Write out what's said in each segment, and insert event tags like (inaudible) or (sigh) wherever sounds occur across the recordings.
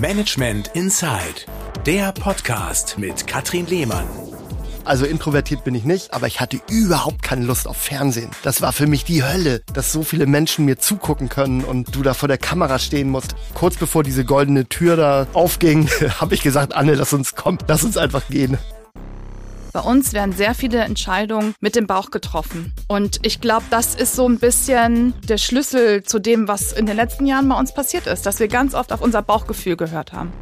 Management Inside, der Podcast mit Katrin Lehmann. Also introvertiert bin ich nicht, aber ich hatte überhaupt keine Lust auf Fernsehen. Das war für mich die Hölle, dass so viele Menschen mir zugucken können und du da vor der Kamera stehen musst. Kurz bevor diese goldene Tür da aufging, (laughs) habe ich gesagt, Anne, lass uns kommen, lass uns einfach gehen. Bei uns werden sehr viele Entscheidungen mit dem Bauch getroffen. Und ich glaube, das ist so ein bisschen der Schlüssel zu dem, was in den letzten Jahren bei uns passiert ist, dass wir ganz oft auf unser Bauchgefühl gehört haben.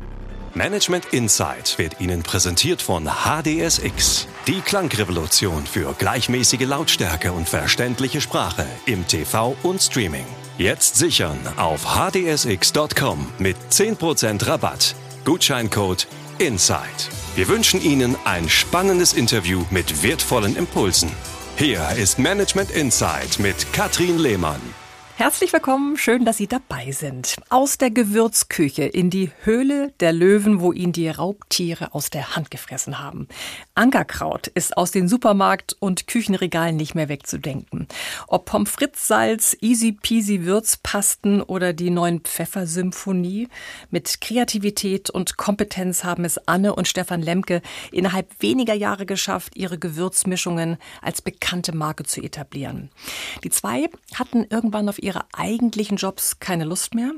Management Insight wird Ihnen präsentiert von HDSX, die Klangrevolution für gleichmäßige Lautstärke und verständliche Sprache im TV und Streaming. Jetzt sichern auf hdsx.com mit 10% Rabatt. Gutscheincode INSIDE. Wir wünschen Ihnen ein spannendes Interview mit wertvollen Impulsen. Hier ist Management Insight mit Katrin Lehmann. Herzlich willkommen, schön, dass Sie dabei sind. Aus der Gewürzküche in die Höhle der Löwen, wo ihn die Raubtiere aus der Hand gefressen haben. Ankerkraut ist aus den Supermarkt- und Küchenregalen nicht mehr wegzudenken. Ob Pommes frites Salz, Easy Peasy Würzpasten oder die neuen Pfeffersymphonie. Mit Kreativität und Kompetenz haben es Anne und Stefan Lemke innerhalb weniger Jahre geschafft, ihre Gewürzmischungen als bekannte Marke zu etablieren. Die zwei hatten irgendwann auf ihre eigentlichen Jobs keine Lust mehr.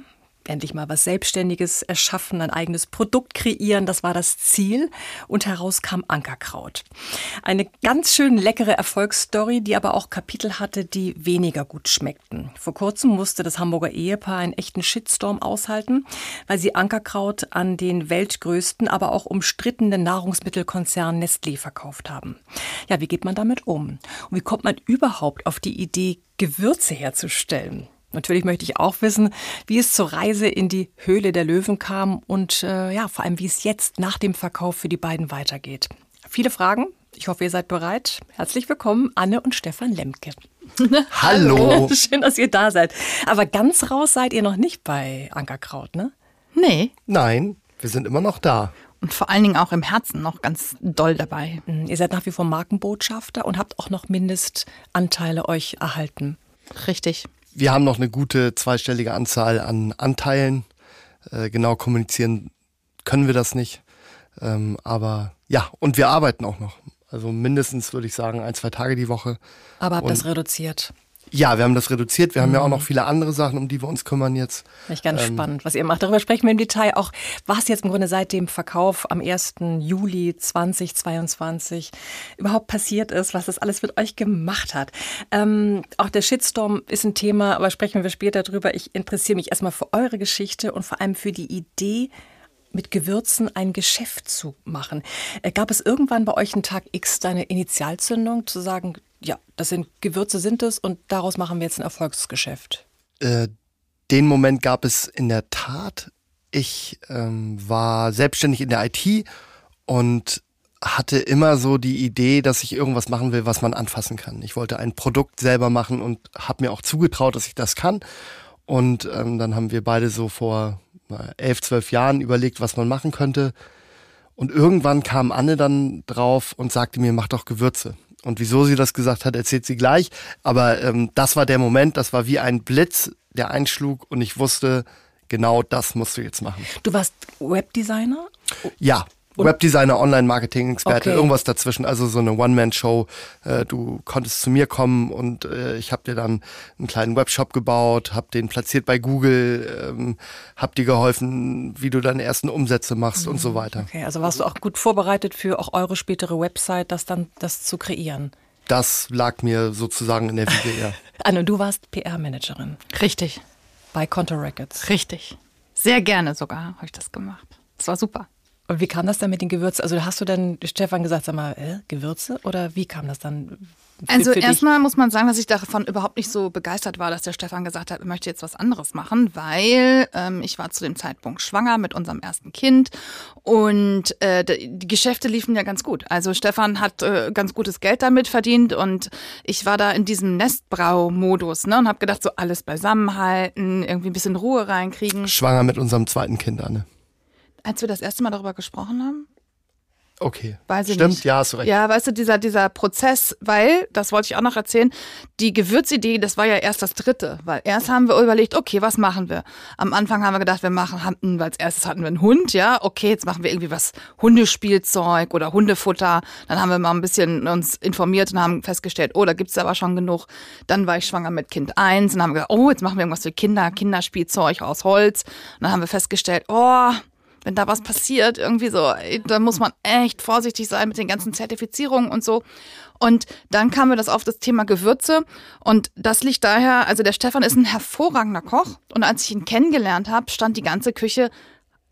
Endlich mal was Selbstständiges erschaffen, ein eigenes Produkt kreieren, das war das Ziel. Und heraus kam Ankerkraut. Eine ganz schön leckere Erfolgsstory, die aber auch Kapitel hatte, die weniger gut schmeckten. Vor kurzem musste das Hamburger Ehepaar einen echten Shitstorm aushalten, weil sie Ankerkraut an den weltgrößten, aber auch umstrittenen Nahrungsmittelkonzern Nestlé verkauft haben. Ja, wie geht man damit um? Und wie kommt man überhaupt auf die Idee, Gewürze herzustellen. Natürlich möchte ich auch wissen, wie es zur Reise in die Höhle der Löwen kam und äh, ja, vor allem, wie es jetzt nach dem Verkauf für die beiden weitergeht. Viele Fragen. Ich hoffe, ihr seid bereit. Herzlich willkommen, Anne und Stefan Lemke. (laughs) Hallo. (laughs) Schön, dass ihr da seid. Aber ganz raus seid ihr noch nicht bei Ankerkraut, ne? Nee. Nein, wir sind immer noch da. Und vor allen Dingen auch im Herzen noch ganz doll dabei. Mhm, ihr seid nach wie vor Markenbotschafter und habt auch noch Mindestanteile euch erhalten. Richtig. Wir haben noch eine gute zweistellige Anzahl an Anteilen. Äh, genau kommunizieren können wir das nicht. Ähm, aber ja, und wir arbeiten auch noch. Also mindestens würde ich sagen ein, zwei Tage die Woche. Aber habt das reduziert? Ja, wir haben das reduziert. Wir haben ja auch noch viele andere Sachen, um die wir uns kümmern jetzt. Finde ich ganz Ähm, spannend, was ihr macht. Darüber sprechen wir im Detail auch, was jetzt im Grunde seit dem Verkauf am 1. Juli 2022 überhaupt passiert ist, was das alles mit euch gemacht hat. Ähm, auch der Shitstorm ist ein Thema, aber sprechen wir später drüber. Ich interessiere mich erstmal für eure Geschichte und vor allem für die Idee, mit Gewürzen ein Geschäft zu machen. Äh, Gab es irgendwann bei euch einen Tag X deine Initialzündung, zu sagen, ja, das sind Gewürze sind es und daraus machen wir jetzt ein Erfolgsgeschäft? Äh, den Moment gab es in der Tat. Ich ähm, war selbstständig in der IT und hatte immer so die Idee, dass ich irgendwas machen will, was man anfassen kann. Ich wollte ein Produkt selber machen und habe mir auch zugetraut, dass ich das kann. Und ähm, dann haben wir beide so vor na, elf, zwölf Jahren überlegt, was man machen könnte. Und irgendwann kam Anne dann drauf und sagte mir, mach doch Gewürze. Und wieso sie das gesagt hat, erzählt sie gleich. Aber ähm, das war der Moment, das war wie ein Blitz, der einschlug und ich wusste, genau das musst du jetzt machen. Du warst Webdesigner? Ja, Webdesigner, Online-Marketing-Experte, Okay. irgendwas dazwischen, also so eine One-Man-Show. Äh, du konntest zu mir kommen und äh, ich habe dir dann einen kleinen Webshop gebaut, habe den platziert bei Google, ähm, habe dir geholfen, wie du deine ersten Umsätze machst und so weiter. Okay, also warst du auch gut vorbereitet für auch eure spätere Website, das dann das zu kreieren. Das lag mir sozusagen in der Wiege, ja. (laughs) Anne, du warst PR-Managerin Richtig. bei Conto Records. Richtig. Sehr gerne sogar habe ich das gemacht. Das war super. Und wie kam das dann mit den Gewürzen? Also hast du dann Stefan gesagt, sag mal, äh, Gewürze? Oder wie kam das dann? für- Also für erstmal muss man sagen, dass ich davon überhaupt nicht so begeistert war, dass der Stefan gesagt hat, er möchte jetzt was anderes machen, weil ähm, ich war zu dem Zeitpunkt schwanger mit unserem ersten Kind und äh, die Geschäfte liefen ja ganz gut. Also Stefan hat äh, ganz gutes Geld damit verdient und ich war da in diesem Nestbrau-Modus ne, und habe gedacht, so alles beisammenhalten, irgendwie ein bisschen Ruhe reinkriegen. Schwanger mit unserem zweiten Kind, Anne. Als wir das erste Mal darüber gesprochen haben, Okay. Weiß Stimmt, nicht. ja, hast du recht. Ja, weißt du, dieser, dieser Prozess, weil, das wollte ich auch noch erzählen, die Gewürzidee, das war ja erst das dritte, weil erst haben wir überlegt, okay, was machen wir? Am Anfang haben wir gedacht, wir machen, hatten, weil als erstes hatten wir einen Hund, ja, okay, jetzt machen wir irgendwie was Hundespielzeug oder Hundefutter. Dann haben wir mal ein bisschen uns informiert und haben festgestellt, oh, da gibt's aber schon genug. Dann war ich schwanger mit Kind eins und haben gesagt, oh, jetzt machen wir irgendwas für Kinder, Kinderspielzeug aus Holz. Und dann haben wir festgestellt, oh, wenn da was passiert, irgendwie so, da muss man echt vorsichtig sein mit den ganzen Zertifizierungen und so. Und dann kam mir das auf das Thema Gewürze. Und das liegt daher, also der Stefan ist ein hervorragender Koch. Und als ich ihn kennengelernt habe, stand die ganze Küche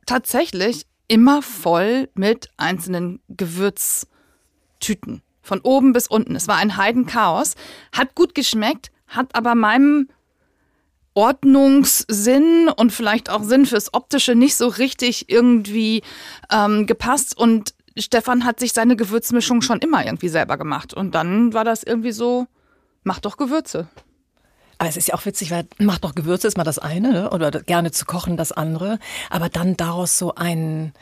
tatsächlich immer voll mit einzelnen Gewürztüten. Von oben bis unten. Es war ein Heidenchaos. Hat gut geschmeckt, hat aber meinem Ordnungssinn und vielleicht auch Sinn fürs Optische nicht so richtig irgendwie ähm, gepasst. Und Stefan hat sich seine Gewürzmischung schon immer irgendwie selber gemacht. Und dann war das irgendwie so, mach doch Gewürze. Aber es ist ja auch witzig, weil macht doch Gewürze ist mal das eine, ne? oder gerne zu kochen das andere. Aber dann daraus so ein,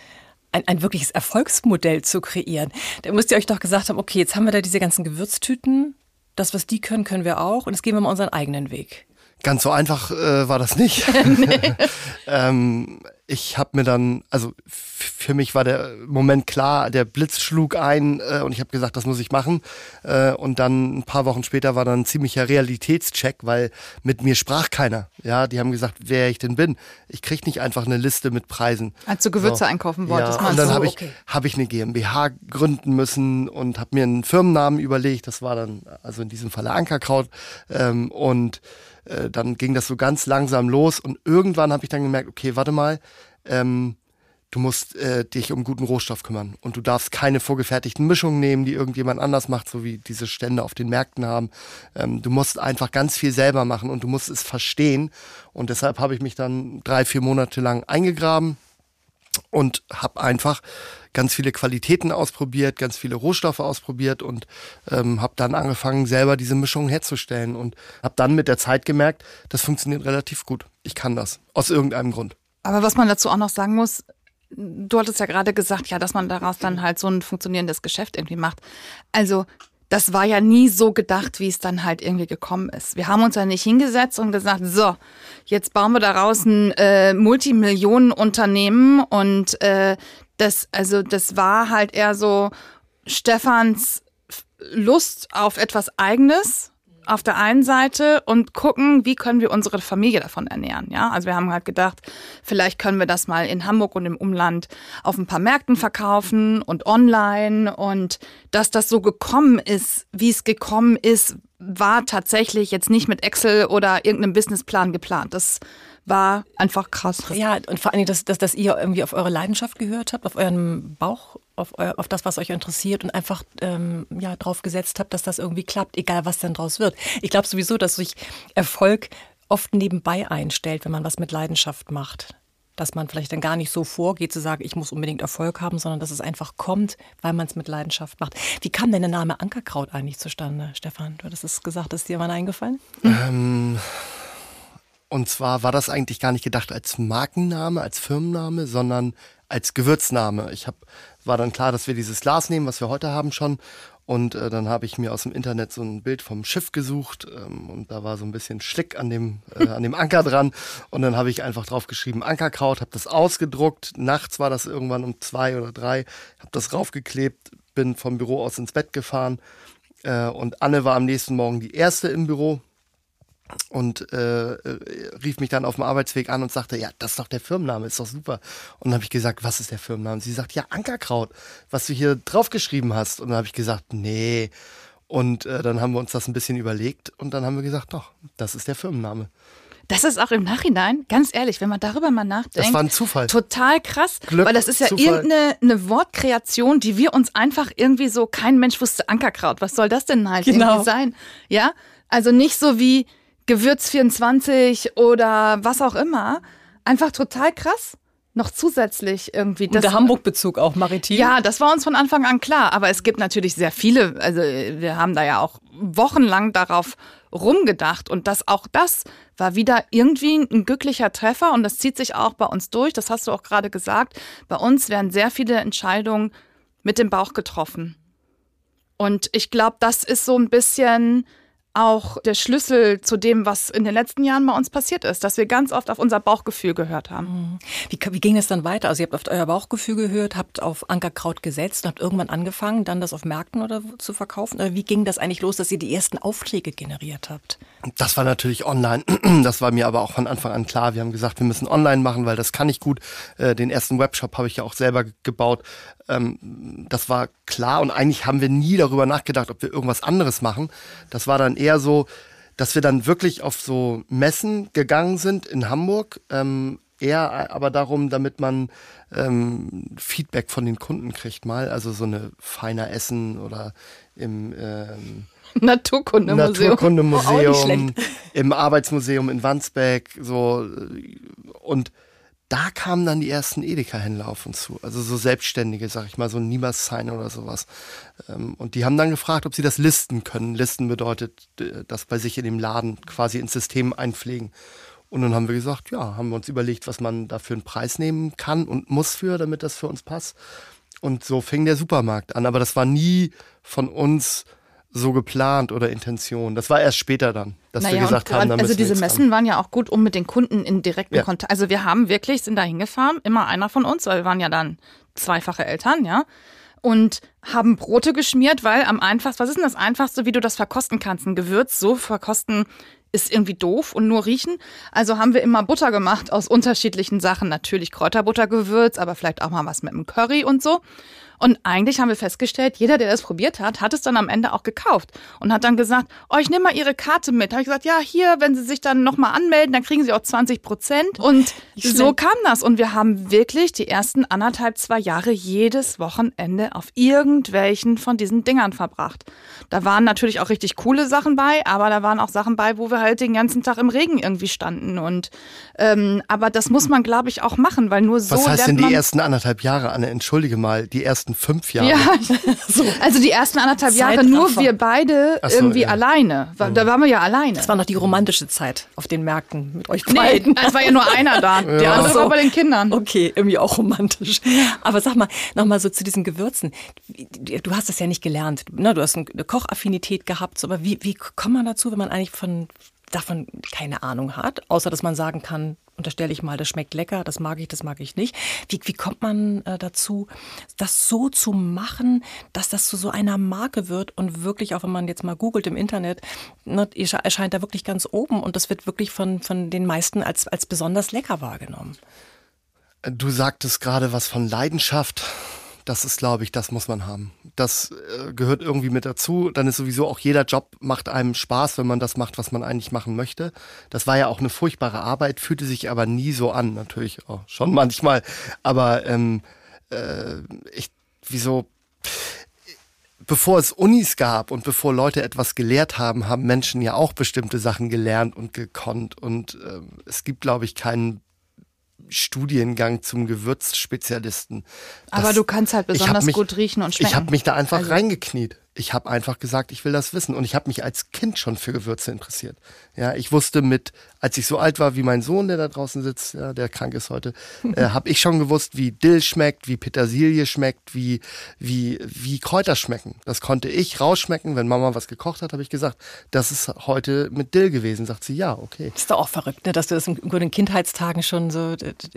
ein, ein wirkliches Erfolgsmodell zu kreieren. Da müsst ihr euch doch gesagt haben, okay, jetzt haben wir da diese ganzen Gewürztüten. Das, was die können, können wir auch. Und jetzt gehen wir mal unseren eigenen Weg. Ganz so einfach äh, war das nicht. (laughs) (laughs) ähm, ich habe mir dann, also für mich war der Moment klar, der Blitz schlug ein äh, und ich habe gesagt, das muss ich machen. Äh, und dann ein paar Wochen später war dann ein ziemlicher Realitätscheck, weil mit mir sprach keiner. Ja, die haben gesagt, wer ich denn bin. Ich krieg nicht einfach eine Liste mit Preisen. Als du Gewürze So. einkaufen wolltest, Ja, und dann habe ich, okay. hab ich eine GmbH gründen müssen und habe mir einen Firmennamen überlegt. Das war dann, also in diesem Falle Ankerkraut. Ähm, und äh, dann ging das so ganz langsam los. Und irgendwann habe ich dann gemerkt, okay, warte mal, ähm, du musst äh, dich um guten Rohstoff kümmern. Und du darfst keine vorgefertigten Mischungen nehmen, die irgendjemand anders macht, so wie diese Stände auf den Märkten haben. Ähm, du musst einfach ganz viel selber machen und du musst es verstehen. Und deshalb habe ich mich dann drei, vier Monate lang eingegraben und habe einfach ganz viele Qualitäten ausprobiert, ganz viele Rohstoffe ausprobiert und ähm, habe dann angefangen, selber diese Mischungen herzustellen und habe dann mit der Zeit gemerkt, das funktioniert relativ gut. Ich kann das aus irgendeinem Grund. Aber was man dazu auch noch sagen muss, du hattest ja gerade gesagt, ja, dass man daraus dann halt so ein funktionierendes Geschäft irgendwie macht. Also das war ja nie so gedacht, wie es dann halt irgendwie gekommen ist. Wir haben uns ja nicht hingesetzt und gesagt, so, jetzt bauen wir daraus ein äh, Multimillionenunternehmen und äh, das, also das war halt eher so Stefans Lust auf etwas Eigenes auf der einen Seite und gucken, wie können wir unsere Familie davon ernähren. Ja, also wir haben halt gedacht, vielleicht können wir das mal in Hamburg und im Umland auf ein paar Märkten verkaufen und online und dass das so gekommen ist, wie es gekommen ist, war tatsächlich jetzt nicht mit Excel oder irgendeinem Businessplan geplant. Das war einfach krass. Ja, und vor allen Dingen, dass, dass, dass ihr irgendwie auf eure Leidenschaft gehört habt, auf euren Bauch, auf, eu, auf das, was euch interessiert und einfach ähm, ja, drauf gesetzt habt, dass das irgendwie klappt, egal was denn draus wird. Ich glaube sowieso, dass sich Erfolg oft nebenbei einstellt, wenn man was mit Leidenschaft macht. Dass man vielleicht dann gar nicht so vorgeht, zu sagen, ich muss unbedingt Erfolg haben, sondern dass es einfach kommt, weil man es mit Leidenschaft macht. Wie kam denn der Name Ankerkraut eigentlich zustande, Stefan? Du hattest es gesagt, ist dir mal eingefallen? Ähm, und zwar war das eigentlich gar nicht gedacht als Markenname, als Firmenname, sondern als Gewürzname. Ich hab, war dann klar, dass wir dieses Glas nehmen, was wir heute haben schon. Und äh, dann habe ich mir aus dem Internet so ein Bild vom Schiff gesucht ähm, und da war so ein bisschen Schlick an dem, äh, an dem Anker dran. Und dann habe ich einfach drauf geschrieben Ankerkraut, habe das ausgedruckt. Nachts war das irgendwann um zwei oder drei, habe das raufgeklebt, bin vom Büro aus ins Bett gefahren. Äh, und Anne war am nächsten Morgen die erste im Büro und äh, äh, rief mich dann auf dem Arbeitsweg an und sagte, ja, das ist doch der Firmenname, ist doch super. Und dann habe ich gesagt, was ist der Firmenname? Und sie sagt, ja, Ankerkraut, was du hier draufgeschrieben hast. Und dann habe ich gesagt, nee. Und äh, dann haben wir uns das ein bisschen überlegt und dann haben wir gesagt, doch, das ist der Firmenname. Das ist auch im Nachhinein, ganz ehrlich, wenn man darüber mal nachdenkt. Das war ein Zufall. Total krass, Glück, weil das ist ja Zufall. irgendeine eine Wortkreation, die wir uns einfach irgendwie so, kein Mensch wusste Ankerkraut. Was soll das denn halt Genau. irgendwie sein? Ja, also nicht so wie Gewürz 24 oder was auch immer. Einfach total krass. Noch zusätzlich irgendwie. Und der Hamburg-Bezug auch maritim. Ja, das war uns von Anfang an klar. Aber es gibt natürlich sehr viele, also wir haben da ja auch wochenlang darauf rumgedacht. Und das auch das war wieder irgendwie ein glücklicher Treffer und das zieht sich auch bei uns durch. Das hast du auch gerade gesagt. Bei uns werden sehr viele Entscheidungen mit dem Bauch getroffen. Und ich glaube, das ist so ein bisschen auch der Schlüssel zu dem, was in den letzten Jahren bei uns passiert ist, dass wir ganz oft auf unser Bauchgefühl gehört haben. Wie, wie ging es dann weiter? Also ihr habt auf euer Bauchgefühl gehört, habt auf Ankerkraut gesetzt und habt irgendwann angefangen, dann das auf Märkten oder zu verkaufen? Oder wie ging das eigentlich los, dass ihr die ersten Aufträge generiert habt? Das war natürlich online. (clears throat) Das war mir aber auch von Anfang an klar. Wir haben gesagt, wir müssen online machen, weil das kann ich gut. Äh, den ersten Webshop habe ich ja auch selber gebaut. Ähm, das war klar und eigentlich haben wir nie darüber nachgedacht, ob wir irgendwas anderes machen. Das war dann eher so, dass wir dann wirklich auf so Messen gegangen sind in Hamburg. Ähm, eher aber darum, damit man ähm, Feedback von den Kunden kriegt mal. Also so eine feiner Essen oder im ähm, (laughs) Naturkundemuseum. Naturkundemuseum, oh, im Arbeitsmuseum in Wandsbek, so und da kamen dann die ersten Edeka-Händler auf uns zu. Also so Selbstständige, sag ich mal, so ein Niemas Sign oder sowas. Ähm, und die haben dann gefragt, ob sie das listen können. Listen bedeutet, das bei sich in dem Laden quasi ins System einpflegen. Und dann haben wir gesagt, ja, haben wir uns überlegt, was man dafür einen Preis nehmen kann und muss für, damit das für uns passt. Und so fing der Supermarkt an. Aber das war nie von uns so geplant oder Intention. Das war erst später dann, dass naja, wir gesagt haben, Also diese Messen haben. waren ja auch gut, um mit den Kunden in direkten ja. Kontakt. Also wir haben wirklich, sind da hingefahren, immer einer von uns, weil wir waren ja dann zweifache Eltern, ja. Und haben Brote geschmiert, weil am einfachsten, was ist denn das einfachste, wie du das verkosten kannst? Ein Gewürz so verkosten ist irgendwie doof und nur riechen. Also haben wir immer Butter gemacht aus unterschiedlichen Sachen. Natürlich Kräuterbuttergewürz, aber vielleicht auch mal was mit einem Curry und so. Und eigentlich haben wir festgestellt, jeder, der das probiert hat, hat es dann am Ende auch gekauft und hat dann gesagt, oh, ich nehme mal Ihre Karte mit. Habe ich gesagt, ja, hier, wenn Sie sich dann nochmal anmelden, dann kriegen Sie auch 20 Prozent. Und so kam das. Und wir haben wirklich die ersten anderthalb, zwei Jahre jedes Wochenende auf irgendwelchen von diesen Dingern verbracht. Da waren natürlich auch richtig coole Sachen bei, aber da waren auch Sachen bei, wo wir halt den ganzen Tag im Regen irgendwie standen. Und ähm, aber das muss man, glaube ich, auch machen, weil nur so. Was heißt denn die ersten anderthalb Jahre, Anne? Entschuldige mal, die ersten fünf Jahre. Ja, (laughs) so. also die ersten anderthalb Jahre nur wir beide so, irgendwie ja. alleine. Da waren wir ja alleine. Das war noch die romantische Zeit auf den Märkten mit euch beiden. Nee, es war ja nur einer da. (laughs) Der ja. andere war bei den Kindern. Okay, irgendwie auch romantisch. Aber sag mal, nochmal so zu diesen Gewürzen. Du hast das ja nicht gelernt. Ne? Du hast eine Kochaffinität gehabt. Aber wie, wie kommt man dazu, wenn man eigentlich von davon keine Ahnung hat, außer dass man sagen kann, unterstelle ich mal, das schmeckt lecker, das mag ich, das mag ich nicht. Wie, wie kommt man äh, dazu, das so zu machen, dass das zu so einer Marke wird und wirklich, auch wenn man jetzt mal googelt im Internet, ne, erscheint da wirklich ganz oben und das wird wirklich von, von den meisten als, als besonders lecker wahrgenommen. Du sagtest gerade was von Leidenschaft das ist, glaube ich, das muss man haben. Das äh, gehört irgendwie mit dazu. Dann ist sowieso auch jeder Job macht einem Spaß, wenn man das macht, was man eigentlich machen möchte. Das war ja auch eine furchtbare Arbeit, fühlte sich aber nie so an. Natürlich auch schon (laughs) manchmal. Aber ähm, äh, ich, wieso? Bevor es Unis gab und bevor Leute etwas gelehrt haben, haben Menschen ja auch bestimmte Sachen gelernt und gekonnt. Und äh, es gibt, glaube ich, keinen Studiengang zum Gewürzspezialisten. Das, Aber du kannst halt besonders mich, gut riechen und schmecken. Ich habe mich da einfach also. reingekniet. Ich habe einfach gesagt, ich will das wissen. Und ich habe mich als Kind schon für Gewürze interessiert. Ja, ich wusste mit, als ich so alt war wie mein Sohn, der da draußen sitzt, ja, der krank ist heute, (laughs) äh, habe ich schon gewusst, wie Dill schmeckt, wie Petersilie schmeckt, wie, wie, wie Kräuter schmecken. Das konnte ich rausschmecken. Wenn Mama was gekocht hat, habe ich gesagt, das ist heute mit Dill gewesen. Sagt sie, ja, okay. Ist doch auch verrückt, ne, dass du das in den Kindheitstagen schon so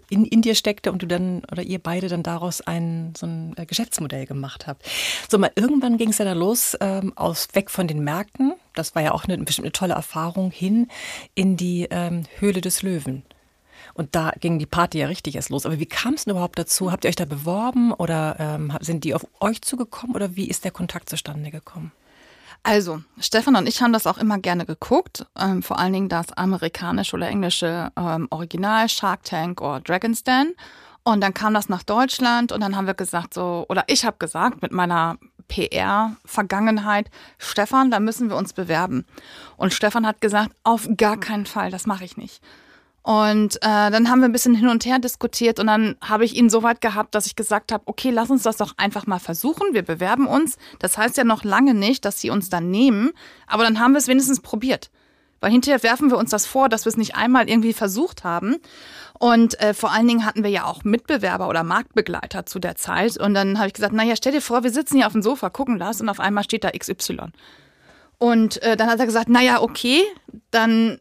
in, in dir steckte und du dann, oder ihr beide dann daraus ein, so ein äh, Geschäftsmodell gemacht habt. So mal, irgendwann ging es ja dann los, los, ähm, aus, weg von den Märkten, das war ja auch eine, eine tolle Erfahrung, hin in die ähm, Höhle des Löwen. Und da ging die Party ja richtig erst los. Aber wie kam es denn überhaupt dazu? Habt ihr euch da beworben oder ähm, sind die auf euch zugekommen oder wie ist der Kontakt zustande gekommen? Also, Stefan und ich haben das auch immer gerne geguckt, ähm, vor allen Dingen das amerikanische oder englische ähm, Original Shark Tank oder Dragon's Den. Und dann kam das nach Deutschland und dann haben wir gesagt so, oder ich habe gesagt mit meiner PR-Vergangenheit, Stefan, da müssen wir uns bewerben. Und Stefan hat gesagt, auf gar keinen Fall, das mache ich nicht. Und äh, dann haben wir ein bisschen hin und her diskutiert und dann habe ich ihn so weit gehabt, dass ich gesagt habe, okay, lass uns das doch einfach mal versuchen. Wir bewerben uns. Das heißt ja noch lange nicht, dass sie uns dann nehmen, aber dann haben wir es wenigstens probiert. Weil hinterher werfen wir uns das vor, dass wir es nicht einmal irgendwie versucht haben. Und äh, vor allen Dingen hatten wir ja auch Mitbewerber oder Marktbegleiter zu der Zeit. Und dann habe ich gesagt, naja, stell dir vor, wir sitzen hier auf dem Sofa, gucken das und auf einmal steht da XY. Und äh, dann hat er gesagt, naja, okay, dann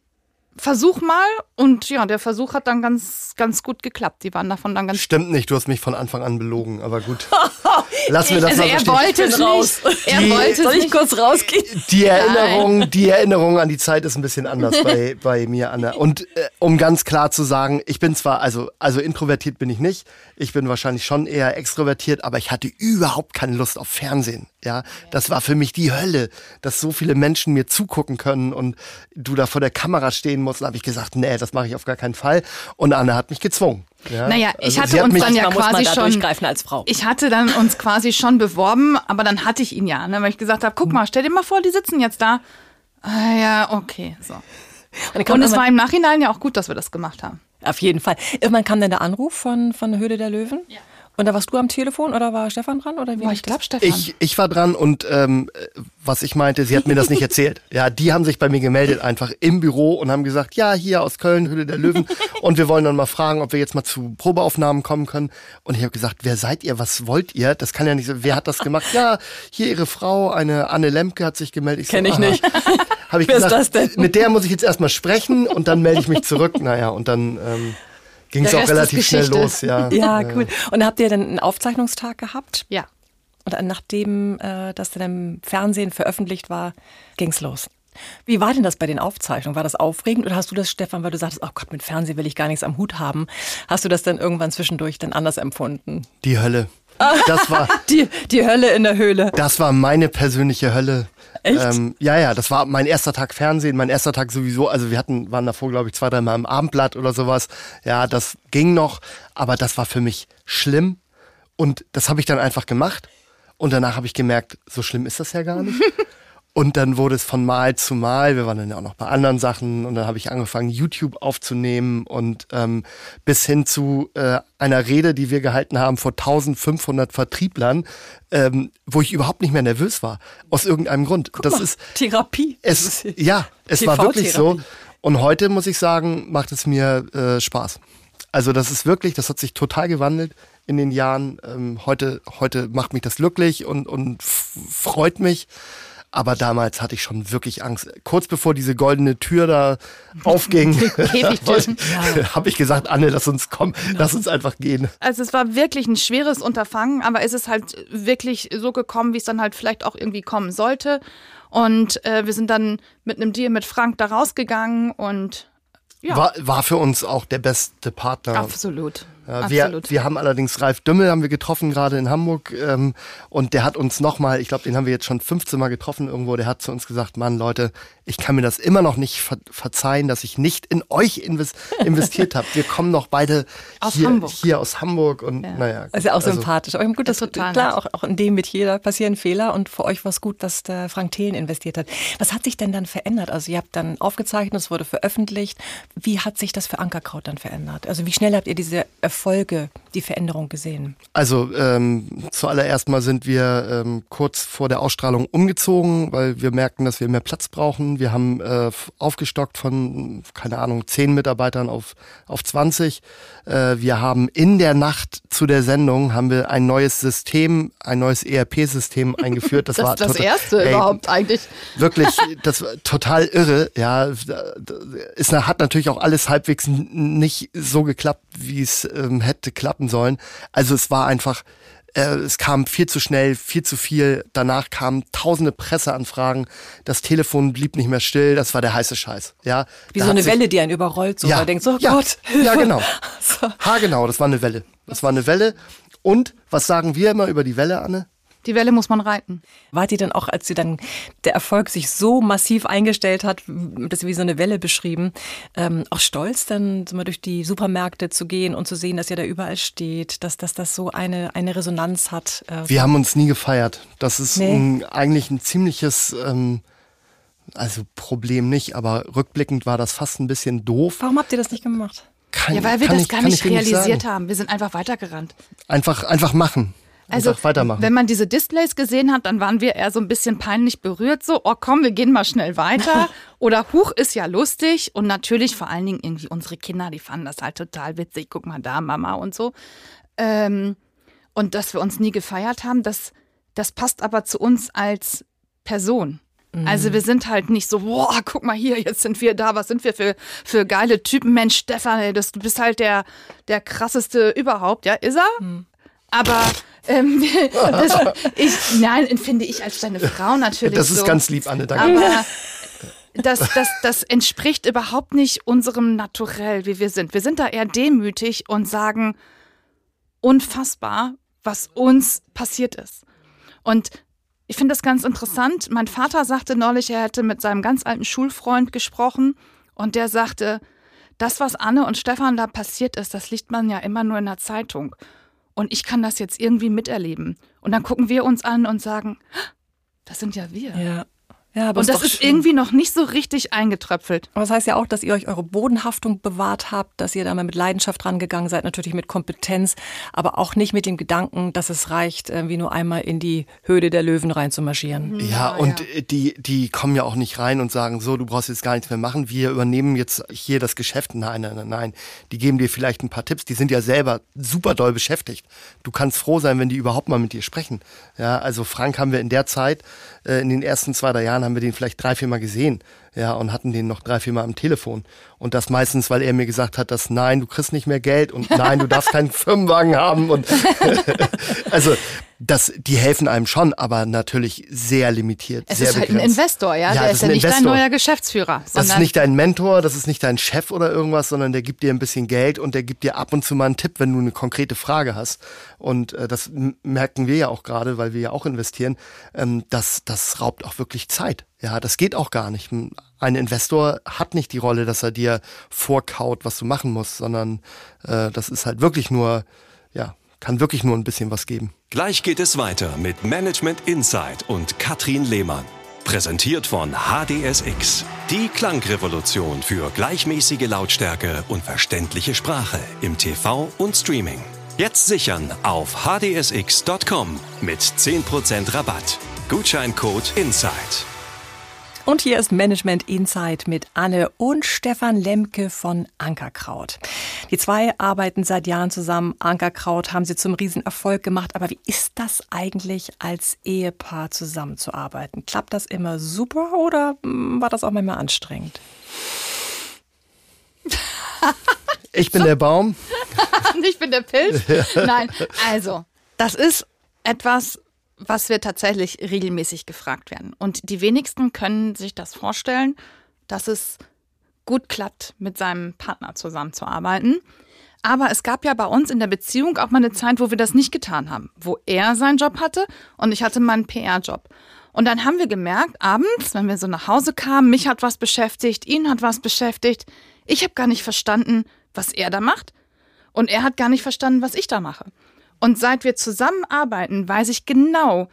versuch mal. Und ja, der Versuch hat dann ganz, ganz gut geklappt. Die waren davon dann ganz. Stimmt nicht, du hast mich von Anfang an belogen, aber gut. (laughs) Lass mir das also mal er so stehen. wollte es raus. nicht. Er Die- wollte Soll ich nicht. kurz rausgehen? Die Erinnerung, die Erinnerung an die Zeit ist ein bisschen anders (laughs) bei, bei mir, Anna. Und äh, um ganz klar zu sagen, ich bin zwar, also, also introvertiert bin ich nicht. Ich bin wahrscheinlich schon eher extrovertiert, aber ich hatte überhaupt keine Lust auf Fernsehen. Ja, das war für mich die Hölle, dass so viele Menschen mir zugucken können und du da vor der Kamera stehen musst. Da habe ich gesagt, nee, das mache ich auf gar keinen Fall. Und Anna hat mich gezwungen. Ja? Naja, ich Also hatte uns mich, dann ja quasi schon. durchgreifen als Frau. Ich hatte dann uns quasi schon beworben, aber dann hatte ich ihn ja, ne, weil ich gesagt habe, guck mal, stell dir mal vor, die sitzen jetzt da. Ah ja, okay, so. kam Und es war im Nachhinein ja auch gut, dass wir das gemacht haben. Auf jeden Fall. Irgendwann kam dann der Anruf von, von der Höhle der Löwen. Ja. Und da warst du am Telefon oder war Stefan dran? Oder wie Boah, ich glaube, Stefan. Ich, ich war dran und ähm, was ich meinte, sie hat mir das nicht erzählt. (laughs) Ja, die haben sich bei mir gemeldet einfach im Büro und haben gesagt, ja, hier aus Köln, Höhle der Löwen (laughs) und wir wollen dann mal fragen, ob wir jetzt mal zu Probeaufnahmen kommen können. Und ich habe gesagt, wer seid ihr, was wollt ihr? Das kann ja nicht so, wer hat das gemacht? Ja, hier ihre Frau, eine Anne Lemke hat sich gemeldet. Kenn ich aha. nicht. Hab ich Wer ist gesagt, das denn? mit der muss ich jetzt erstmal sprechen und dann melde ich mich zurück. Naja, und dann ähm, ging es auch relativ schnell los. Ja, Ja, cool. Und habt ihr dann einen Aufzeichnungstag gehabt? ja. Und dann, nachdem äh, das dann im Fernsehen veröffentlicht war, ging's los. Wie war denn das bei den Aufzeichnungen? War das aufregend oder hast du das, Stefan, weil du sagtest, oh Gott, mit Fernsehen will ich gar nichts am Hut haben, hast du das dann irgendwann zwischendurch dann anders empfunden? Die Hölle. Das war, (laughs) Die, die Hölle in der Höhle. Das war meine persönliche Hölle. Echt? Ähm, ja, ja, das war mein erster Tag Fernsehen, mein erster Tag sowieso. Also wir hatten, waren davor, glaube ich, zwei, dreimal im Abendblatt oder sowas. Ja, das ging noch, aber das war für mich schlimm. Und das habe ich dann einfach gemacht. Und danach habe ich gemerkt, so schlimm ist das ja gar nicht. (laughs) Und dann wurde es von Mal zu Mal, wir waren dann ja auch noch bei anderen Sachen und dann habe ich angefangen, YouTube aufzunehmen und ähm, bis hin zu äh, einer Rede, die wir gehalten haben vor 1500 Vertrieblern, ähm, wo ich überhaupt nicht mehr nervös war, aus irgendeinem Grund. das mal, ist Therapie. es, ja, es war wirklich so. Und heute muss ich sagen, macht es mir äh, Spaß. Also das ist wirklich, das hat sich total gewandelt in den Jahren. Ähm, heute, heute macht mich das glücklich und, und freut mich. Aber damals hatte ich schon wirklich Angst. Kurz bevor diese goldene Tür da aufging, (laughs) (laughs) (laughs) habe ich gesagt, Anne, lass uns kommen, lass uns einfach gehen. Also es war wirklich ein schweres Unterfangen, aber es ist halt wirklich so gekommen, wie es dann halt vielleicht auch irgendwie kommen sollte. Und äh, wir sind dann mit einem Deal mit Frank da rausgegangen und ja, War, war für uns auch der beste Partner. absolut. Ja, wir, wir haben allerdings Ralf Dümmel haben wir getroffen gerade in Hamburg ähm, und der hat uns nochmal, ich glaube, den haben wir jetzt schon 15 Mal getroffen irgendwo, der hat zu uns gesagt, Mann Leute, ich kann mir das immer noch nicht ver verzeihen, dass ich nicht in euch invest (laughs) investiert habe. Wir kommen noch beide Aus hier, Hamburg. hier aus Hamburg und naja. Das ist ja auch also, sympathisch. Aber gut, das Ja, total klar, auch, auch in dem Metier da passieren Fehler und für euch war es gut, dass der Frank Thelen investiert hat. Was hat sich denn dann verändert? Also ihr habt dann aufgezeichnet, es wurde veröffentlicht. Wie hat sich das für Ankerkraut dann verändert? Also wie schnell habt ihr diese Erfolge, die Veränderung gesehen? Also ähm, zuallererst mal sind wir ähm, kurz vor der Ausstrahlung umgezogen, weil wir merkten, dass wir mehr Platz brauchen. Wir haben äh, aufgestockt von, keine Ahnung, 10 Mitarbeitern auf, auf 20. Äh, wir haben in der Nacht zu der Sendung haben wir ein neues System, ein neues ERP-System (laughs) eingeführt. Das, das war das total- erste Ey, überhaupt eigentlich. Wirklich, (laughs) das war total irre. Ja, es hat natürlich auch alles halbwegs nicht so geklappt, wie es ähm, hätte klappen sollen. Also es war einfach, äh, es kam viel zu schnell, viel zu viel. Danach kamen tausende Presseanfragen. Das Telefon blieb nicht mehr still. Das war der heiße Scheiß. Ja, Wie so eine Welle, die einen überrollt, so ja, man denkt so, oh ja, Gott. Ja, genau. (laughs) So. Ha, genau, das war eine Welle. Das war eine Welle. Und was sagen wir immer über die Welle, Anne? Die Welle muss man reiten. Wart ihr dann auch, als sie dann der Erfolg sich so massiv eingestellt hat, das wie so eine Welle beschrieben, ähm, auch stolz, dann so mal durch die Supermärkte zu gehen und zu sehen, dass ihr da überall steht, dass, dass das so eine, eine Resonanz hat? Äh, Wir haben uns nie gefeiert. Das ist Nee. ein, eigentlich ein ziemliches, ähm, also Problem nicht, aber rückblickend war das fast ein bisschen doof. Warum habt ihr das nicht gemacht? Kann, Ja, weil wir das ich, gar nicht realisiert sagen. haben. Wir sind einfach weitergerannt. Einfach, einfach machen. Also weitermachen. wenn man diese Displays gesehen hat, dann waren wir eher so ein bisschen peinlich berührt, so, oh komm, wir gehen mal schnell weiter. (laughs) Oder Huch ist ja lustig. Und natürlich vor allen Dingen irgendwie unsere Kinder, die fanden das halt total witzig. Guck mal da, Mama und so. Ähm, und dass wir uns nie gefeiert haben, das, das passt aber zu uns als Person. Also wir sind halt nicht so, boah, guck mal hier, jetzt sind wir da, was sind wir für, für geile Typen, Mensch, Stefan, ey, das, du bist halt der, der krasseste überhaupt, ja, ist er? Aber ähm, (laughs) das, ich, nein, empfinde ich als deine Frau natürlich Das ist so. ganz lieb, Anne, danke. Aber das, das, das entspricht überhaupt nicht unserem Naturell, wie wir sind. Wir sind da eher demütig und sagen, unfassbar, was uns passiert ist. Und ich finde das ganz interessant. Mein Vater sagte neulich, er hätte mit seinem ganz alten Schulfreund gesprochen und der sagte, das, was Anne und Stefan da passiert ist, das liest man ja immer nur in der Zeitung. Und ich kann das jetzt irgendwie miterleben. Und dann gucken wir uns an und sagen, das sind ja wir. Ja. Ja, aber Und das ist schön. irgendwie noch nicht so richtig eingetröpfelt. Aber das heißt ja auch, dass ihr euch eure Bodenhaftung bewahrt habt, dass ihr da mal mit Leidenschaft rangegangen seid, natürlich mit Kompetenz, aber auch nicht mit dem Gedanken, dass es reicht, irgendwie nur einmal in die Höhle der Löwen reinzumarschieren. Ja, und äh, die, die kommen ja auch nicht rein und sagen, so, du brauchst jetzt gar nichts mehr machen, wir übernehmen jetzt hier das Geschäft. Nein, nein, nein, nein. Die geben dir vielleicht ein paar Tipps, die sind ja selber super doll beschäftigt. Du kannst froh sein, wenn die überhaupt mal mit dir sprechen. Ja, also Frank haben wir in der Zeit, äh, in den ersten zwei, drei Jahren haben wir den vielleicht drei, vier Mal gesehen. Ja, und hatten den noch drei, vier Mal am Telefon. Und das meistens, weil er mir gesagt hat, dass nein, du kriegst nicht mehr Geld und nein, du darfst keinen (laughs) Firmenwagen haben und (laughs) also das, die helfen einem schon, aber natürlich sehr limitiert. Es sehr ist halt ein begrenzt. Investor, ja. Ja, der ist ja nicht dein neuer Geschäftsführer. Das ist nicht dein Mentor, das ist nicht dein Chef oder irgendwas, sondern der gibt dir ein bisschen Geld und der gibt dir ab und zu mal einen Tipp, wenn du eine konkrete Frage hast. Und äh, das merken wir ja auch gerade, weil wir ja auch investieren, ähm, das, das raubt auch wirklich Zeit. Ja, das geht auch gar nicht. Ein Investor hat nicht die Rolle, dass er dir vorkaut, was du machen musst, sondern äh, das ist halt wirklich nur, kann wirklich nur ein bisschen was geben. Gleich geht es weiter mit Management Insight und Katrin Lehmann. Präsentiert von HDSX. Die Klangrevolution für gleichmäßige Lautstärke und verständliche Sprache im TV und Streaming. Jetzt sichern auf hdsx.com mit 10% Rabatt. Gutscheincode INSIDE. Und hier ist Management Insight mit Anne und Stefan Lemke von Ankerkraut. Die zwei arbeiten seit Jahren zusammen. Ankerkraut haben sie zum Riesenerfolg gemacht. Aber wie ist das eigentlich als Ehepaar zusammenzuarbeiten? Klappt das immer super oder mm, war das auch manchmal anstrengend? (laughs) Ich bin der Baum. (laughs) ich bin der Pilz. (laughs) Nein, also, das ist etwas, was wir tatsächlich regelmäßig gefragt werden. Und die wenigsten können sich das vorstellen, dass es gut klappt, mit seinem Partner zusammenzuarbeiten. Aber es gab ja bei uns in der Beziehung auch mal eine Zeit, wo wir das nicht getan haben, wo er seinen Job hatte und ich hatte meinen PR-Job. Und dann haben wir gemerkt, abends, wenn wir so nach Hause kamen, mich hat was beschäftigt, ihn hat was beschäftigt. Ich habe gar nicht verstanden, was er da macht. Und er hat gar nicht verstanden, was ich da mache. Und seit wir zusammenarbeiten, weiß ich genau,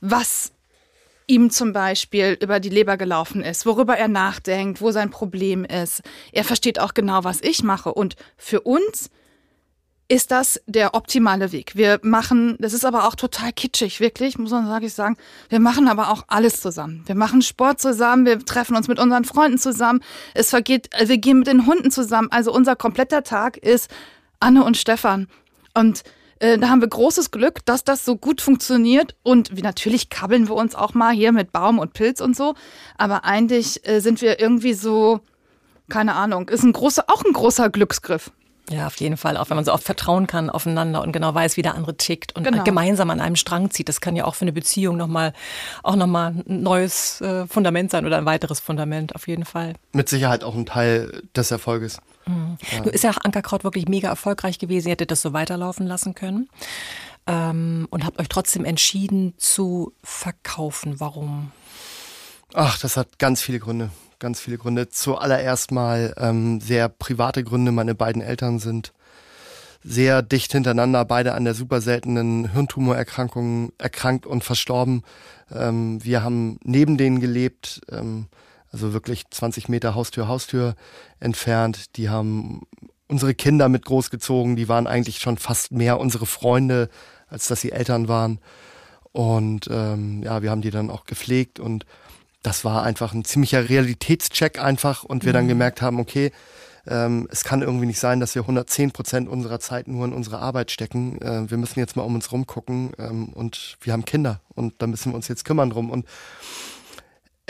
was ihm zum Beispiel über die Leber gelaufen ist, worüber er nachdenkt, wo sein Problem ist. Er versteht auch genau, was ich mache. Und für uns ist das der optimale Weg. Wir machen, das ist aber auch total kitschig, wirklich, muss man wirklich sagen. Wir machen aber auch alles zusammen. Wir machen Sport zusammen, wir treffen uns mit unseren Freunden zusammen. Es vergeht, wir gehen mit den Hunden zusammen. Also unser kompletter Tag ist Anne und Stefan. Und äh, da haben wir großes Glück, dass das so gut funktioniert. Und wie, natürlich kabbeln wir uns auch mal hier mit Baum und Pilz und so. Aber eigentlich äh, sind wir irgendwie so, keine Ahnung, ist ein großer, auch ein großer Glücksgriff. Ja, auf jeden Fall. Auch wenn man so oft vertrauen kann aufeinander und genau weiß, wie der andere tickt und Genau. gemeinsam an einem Strang zieht. Das kann ja auch für eine Beziehung nochmal, auch nochmal ein neues äh, Fundament sein oder ein weiteres Fundament, auf jeden Fall. Mit Sicherheit auch ein Teil des Erfolges. Nun ist ja Ankerkraut wirklich mega erfolgreich gewesen. Ihr hättet das so weiterlaufen lassen können. Ähm, und habt euch trotzdem entschieden zu verkaufen. Warum? Ach, das hat ganz viele Gründe. Ganz viele Gründe. Zuallererst mal ähm, sehr private Gründe. Meine beiden Eltern sind sehr dicht hintereinander, beide an der super seltenen Hirntumorerkrankung erkrankt und verstorben. Ähm, wir haben neben denen gelebt, ähm, also wirklich 20 Meter Haustür, Haustür entfernt. Die haben unsere Kinder mit großgezogen. Die waren eigentlich schon fast mehr unsere Freunde als dass sie Eltern waren. Und ähm, ja, wir haben die dann auch gepflegt und das war einfach ein ziemlicher Realitätscheck einfach und wir mhm. dann gemerkt haben, okay, ähm, es kann irgendwie nicht sein, dass wir 110 Prozent unserer Zeit nur in unsere Arbeit stecken. Äh, wir müssen jetzt mal um uns rumgucken ähm, und wir haben Kinder und da müssen wir uns jetzt kümmern drum. Und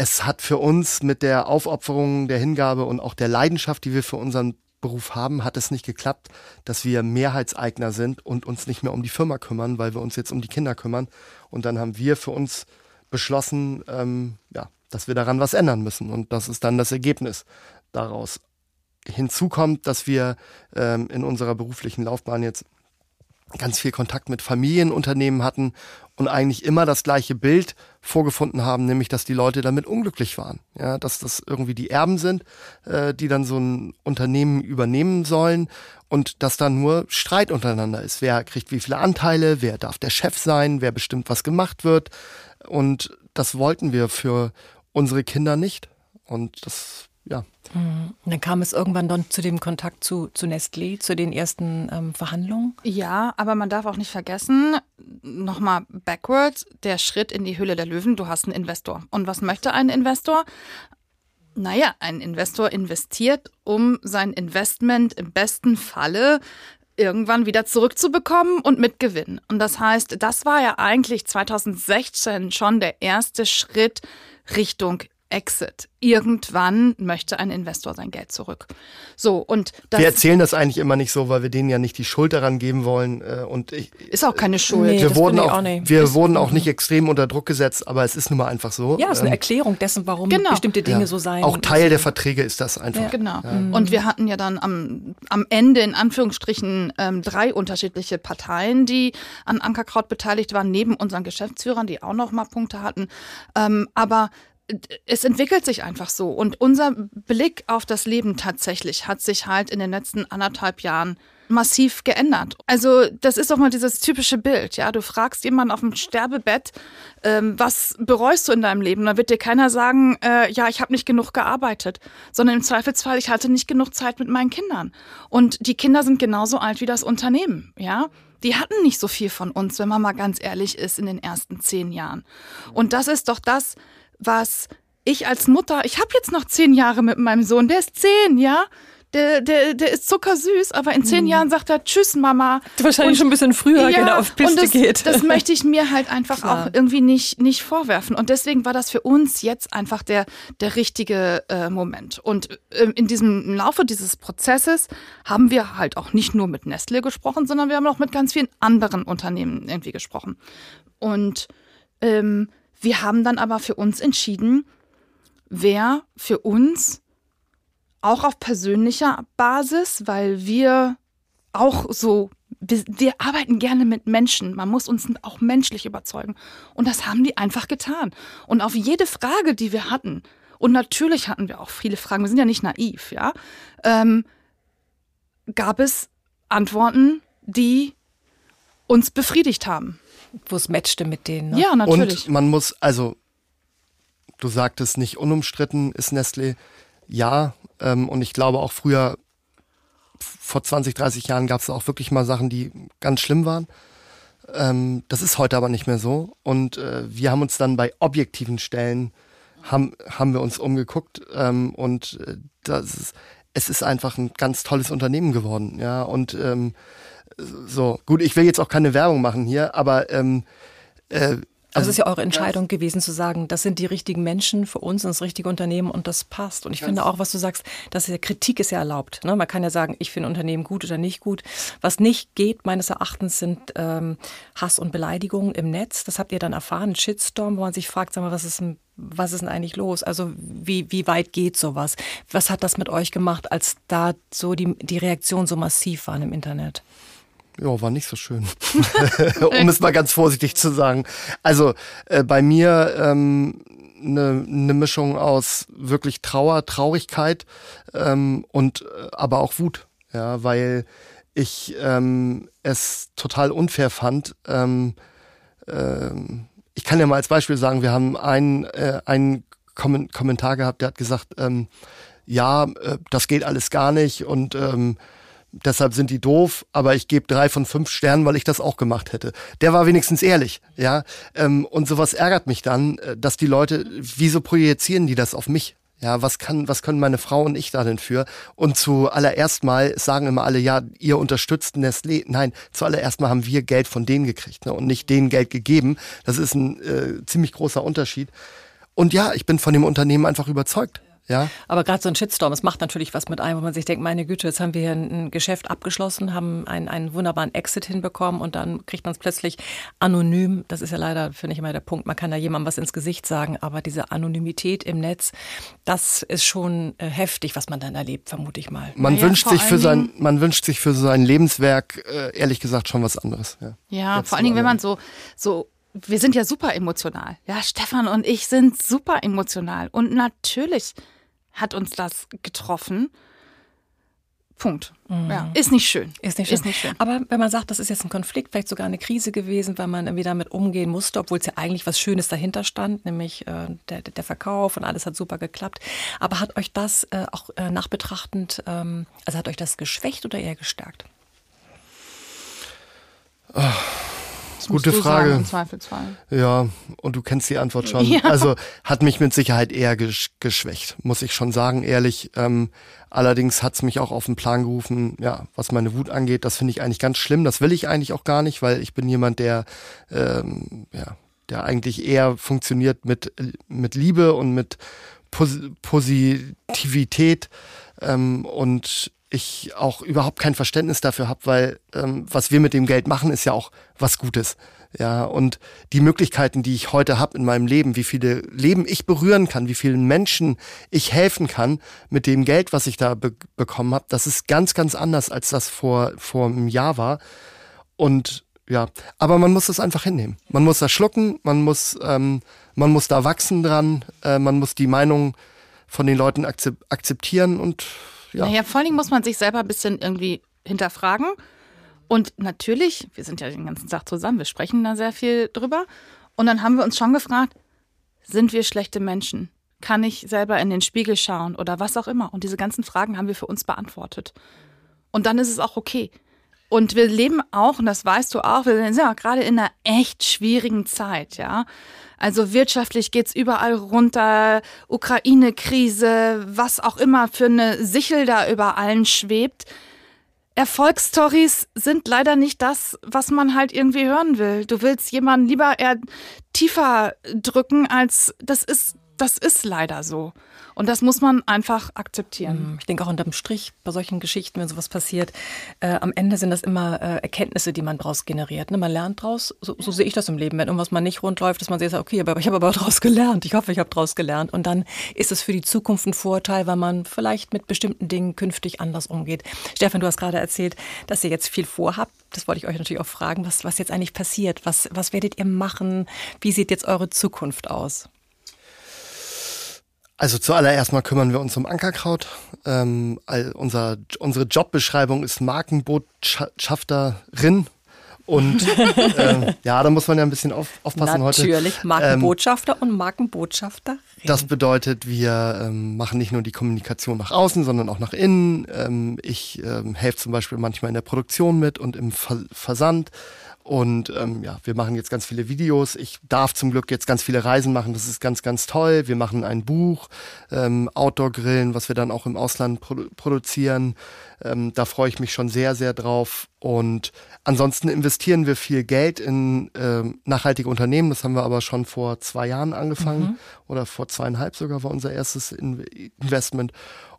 es hat für uns mit der Aufopferung, der Hingabe und auch der Leidenschaft, die wir für unseren Beruf haben, hat es nicht geklappt, dass wir Mehrheitseigner sind und uns nicht mehr um die Firma kümmern, weil wir uns jetzt um die Kinder kümmern. Und dann haben wir für uns beschlossen, ähm, ja, dass wir daran was ändern müssen. Und das ist dann das Ergebnis daraus. Hinzu kommt, dass wir ähm, in unserer beruflichen Laufbahn jetzt ganz viel Kontakt mit Familienunternehmen hatten und eigentlich immer das gleiche Bild vorgefunden haben, nämlich dass die Leute damit unglücklich waren. Ja, dass das irgendwie die Erben sind, äh, die dann so ein Unternehmen übernehmen sollen und dass da nur Streit untereinander ist. Wer kriegt wie viele Anteile, wer darf der Chef sein, wer bestimmt, was gemacht wird. Und das wollten wir für unsere Kinder nicht. Und das ja. Und dann kam es irgendwann dann zu dem Kontakt zu, zu Nestlé, zu den ersten ähm, Verhandlungen? Ja, aber man darf auch nicht vergessen, nochmal backwards, der Schritt in die Höhle der Löwen, du hast einen Investor. Und was möchte ein Investor? Naja, ein Investor investiert, um sein Investment im besten Falle irgendwann wieder zurückzubekommen und mit Gewinn. Und das heißt, das war ja eigentlich 2016 schon der erste Schritt Richtung Exit. Irgendwann möchte ein Investor sein Geld zurück. So und wir erzählen das eigentlich immer nicht so, weil wir denen ja nicht die Schuld daran geben wollen. Äh, und ich, ist auch keine Schuld. Nee, wir wurden auch, auch wir ist, wurden auch nicht extrem unter Druck gesetzt, aber es ist nun mal einfach so. Ja, es ist eine ähm, Erklärung dessen, warum genau. bestimmte Dinge ja. so sein. Auch Teil der Verträge ist das einfach. Ja. Genau. Ja. Mhm. Und wir hatten ja dann am, am Ende in Anführungsstrichen ähm, drei unterschiedliche Parteien, die an Ankerkraut beteiligt waren, neben unseren Geschäftsführern, die auch noch mal Punkte hatten. Ähm, aber es entwickelt sich einfach so. Und unser Blick auf das Leben tatsächlich hat sich halt in den letzten anderthalb Jahren massiv geändert. Also das ist doch mal dieses typische Bild, ja. Du fragst jemanden auf dem Sterbebett, ähm, was bereust du in deinem Leben? Da wird dir keiner sagen, äh, ja, ich habe nicht genug gearbeitet, sondern im Zweifelsfall, ich hatte nicht genug Zeit mit meinen Kindern. Und die Kinder sind genauso alt wie das Unternehmen, ja. Die hatten nicht so viel von uns, wenn man mal ganz ehrlich ist, in den ersten zehn Jahren. Und das ist doch das, was ich als Mutter, ich habe jetzt noch zehn Jahre mit meinem Sohn, der ist zehn, ja. Der, der, der ist zuckersüß, aber in zehn mhm. Jahren sagt er Tschüss, Mama. Wahrscheinlich und, schon ein bisschen früher, ja, genau, auf Piste und das, geht. Das möchte ich mir halt einfach Klar. auch irgendwie nicht, nicht vorwerfen. Und deswegen war das für uns jetzt einfach der, der richtige äh, Moment. Und äh, in diesem im Laufe dieses Prozesses haben wir halt auch nicht nur mit Nestle gesprochen, sondern wir haben auch mit ganz vielen anderen Unternehmen irgendwie gesprochen. Und ähm, wir haben dann aber für uns entschieden, wer für uns auch auf persönlicher Basis, weil wir auch so, wir, wir, arbeiten gerne mit Menschen. Man muss uns auch menschlich überzeugen. Und das haben die einfach getan. Und auf jede Frage, die wir hatten, und natürlich hatten wir auch viele Fragen, wir sind ja nicht naiv, ja, ähm, gab es Antworten, die uns befriedigt haben wo es matchte mit denen. Ne? Ja, natürlich. Und man muss, also du sagtest nicht unumstritten ist Nestlé. Ja, ähm, und ich glaube auch früher, vor 20, 30 Jahren gab es auch wirklich mal Sachen, die ganz schlimm waren. Ähm, das ist heute aber nicht mehr so. Und äh, wir haben uns dann bei objektiven Stellen, haben, haben wir uns umgeguckt ähm, und äh, das ist, es ist einfach ein ganz tolles Unternehmen geworden. Ja, und ähm, so, gut, ich will jetzt auch keine Werbung machen hier, aber ähm, äh, also, es ist ja eure Entscheidung gewesen zu sagen, das sind die richtigen Menschen für uns und das richtige Unternehmen und das passt. Und ich finde auch, was du sagst, dass ja Kritik ist ja erlaubt. Ne? Man kann ja sagen, ich finde Unternehmen gut oder nicht gut. Was nicht geht, meines Erachtens, sind ähm, Hass und Beleidigungen im Netz. Das habt ihr dann erfahren, Shitstorm, wo man sich fragt, sag mal, was ist denn, was ist denn eigentlich los? Also wie, wie weit geht sowas? Was hat das mit euch gemacht, als da so die, die Reaktionen so massiv waren im Internet? Ja, war nicht so schön, (laughs) um es mal ganz vorsichtig zu sagen. Also äh, bei mir ähm, eine, eine Mischung aus wirklich Trauer, Traurigkeit ähm, und äh, aber auch Wut, ja, weil ich ähm, es total unfair fand. Ähm, ähm, ich kann ja mal als Beispiel sagen, wir haben einen, äh, einen Kommentar gehabt, der hat gesagt, ähm, ja, äh, das geht alles gar nicht und ähm, deshalb sind die doof, aber ich gebe drei von fünf Sternen, weil ich das auch gemacht hätte. Der war wenigstens ehrlich, ja. Ähm, und sowas ärgert mich dann, äh, dass die Leute, wieso projizieren die das auf mich? Ja, was kann, was können meine Frau und ich da denn für? Und zuallererst mal sagen immer alle, ja, ihr unterstützt Nestlé. Nein, zuallererst mal haben wir Geld von denen gekriegt ne, und nicht denen Geld gegeben. Das ist ein äh, ziemlich großer Unterschied. Und ja, ich bin von dem Unternehmen einfach überzeugt. Ja. Aber gerade so ein Shitstorm, es macht natürlich was mit einem, wo man sich denkt, meine Güte, jetzt haben wir hier ein Geschäft abgeschlossen, haben einen, einen wunderbaren Exit hinbekommen und dann kriegt man es plötzlich anonym. Das ist ja leider, finde ich immer der Punkt. Man kann da jemandem was ins Gesicht sagen, aber diese Anonymität im Netz, das ist schon äh, heftig, was man dann erlebt, vermute ich mal. Man naja, wünscht sich für sein, man wünscht sich für sein Lebenswerk äh, ehrlich gesagt schon was anderes. Ja, ja vor allen Dingen, wenn man so, so wir sind ja super emotional. Ja, Stefan und ich sind super emotional. Und natürlich hat uns das getroffen. Punkt. Mhm. Ja, ist nicht schön. Ist nicht schön. Ist nicht schön. Aber wenn man sagt, das ist jetzt ein Konflikt, vielleicht sogar eine Krise gewesen, weil man irgendwie damit umgehen musste, obwohl es ja eigentlich was Schönes dahinter stand, nämlich äh, der, der Verkauf und alles hat super geklappt. Aber hat euch das äh, auch äh, nachbetrachtend, ähm, also hat euch das geschwächt oder eher gestärkt? Oh. Gute Frage. Sagen, im Zweifelsfall. Ja, und du kennst die Antwort schon. (laughs) Ja. Also hat mich mit Sicherheit eher geschwächt, muss ich schon sagen, ehrlich. Ähm, allerdings hat es mich auch auf den Plan gerufen, ja, was meine Wut angeht. Das finde ich eigentlich ganz schlimm. Das will ich eigentlich auch gar nicht, weil ich bin jemand, der, ähm, ja, der eigentlich eher funktioniert mit, mit Liebe und mit Pos Positivität. Ähm, und ich auch überhaupt kein Verständnis dafür habe, weil ähm, was wir mit dem Geld machen, ist ja auch was Gutes. Ja, und die Möglichkeiten, die ich heute habe in meinem Leben, wie viele Leben ich berühren kann, wie vielen Menschen ich helfen kann mit dem Geld, was ich da be bekommen habe, das ist ganz, ganz anders, als das vor, vor einem Jahr war. Und ja, aber man muss das einfach hinnehmen. Man muss das schlucken, man muss, ähm, man muss da wachsen dran, äh, man muss die Meinung von den Leuten akzeptieren und ja. Naja, vor Dingen muss man sich selber ein bisschen irgendwie hinterfragen. Und natürlich, wir sind ja den ganzen Tag zusammen, wir sprechen da sehr viel drüber. Und dann haben wir uns schon gefragt, sind wir schlechte Menschen? Kann ich selber in den Spiegel schauen oder was auch immer? Und diese ganzen Fragen haben wir für uns beantwortet. Und dann ist es auch okay. Und wir leben auch, und das weißt du auch, wir sind ja gerade in einer echt schwierigen Zeit, ja. Also wirtschaftlich geht's überall runter, Ukraine-Krise, was auch immer für eine Sichel da über allen schwebt. Erfolgsstories sind leider nicht das, was man halt irgendwie hören will. Du willst jemanden lieber eher tiefer drücken, als das ist, das ist leider so. Und das muss man einfach akzeptieren. Mm, ich denke auch unterm Strich bei solchen Geschichten, wenn sowas passiert, äh, am Ende sind das immer äh, Erkenntnisse, die man daraus generiert. Ne? Man lernt daraus, so, so, sehe ich das im Leben. Wenn irgendwas mal nicht rund läuft, dass man sagt, okay, aber ich habe aber daraus gelernt. Ich hoffe, ich habe daraus gelernt. Und dann ist es für die Zukunft ein Vorteil, weil man vielleicht mit bestimmten Dingen künftig anders umgeht. Stefan, du hast gerade erzählt, dass ihr jetzt viel vorhabt. Das wollte ich euch natürlich auch fragen, was, was jetzt eigentlich passiert. Was, was werdet ihr machen? Wie sieht jetzt eure Zukunft aus? Also zuallererst mal kümmern wir uns um Ankerkraut. Ähm, unser, unsere Jobbeschreibung ist Markenbotschafterin. Und (laughs) äh, ja, da muss man ja ein bisschen auf, aufpassen Natürlich, heute. Natürlich, Markenbotschafter ähm, und Markenbotschafterin. Das bedeutet, wir ähm, machen nicht nur die Kommunikation nach außen, sondern auch nach innen. Ähm, ich ähm, helfe zum Beispiel manchmal in der Produktion mit und im Ver Versand. Und ähm, ja, wir machen jetzt ganz viele Videos. Ich darf zum Glück jetzt ganz viele Reisen machen. Das ist ganz, ganz toll. Wir machen ein Buch, ähm, Outdoor-Grillen, was wir dann auch im Ausland produ produzieren. Ähm, da freue ich mich schon sehr, sehr drauf. Und ansonsten investieren wir viel Geld in ähm, nachhaltige Unternehmen. Das haben wir aber schon vor zwei Jahren angefangen mhm. oder vor zweieinhalb sogar war unser erstes in Investment.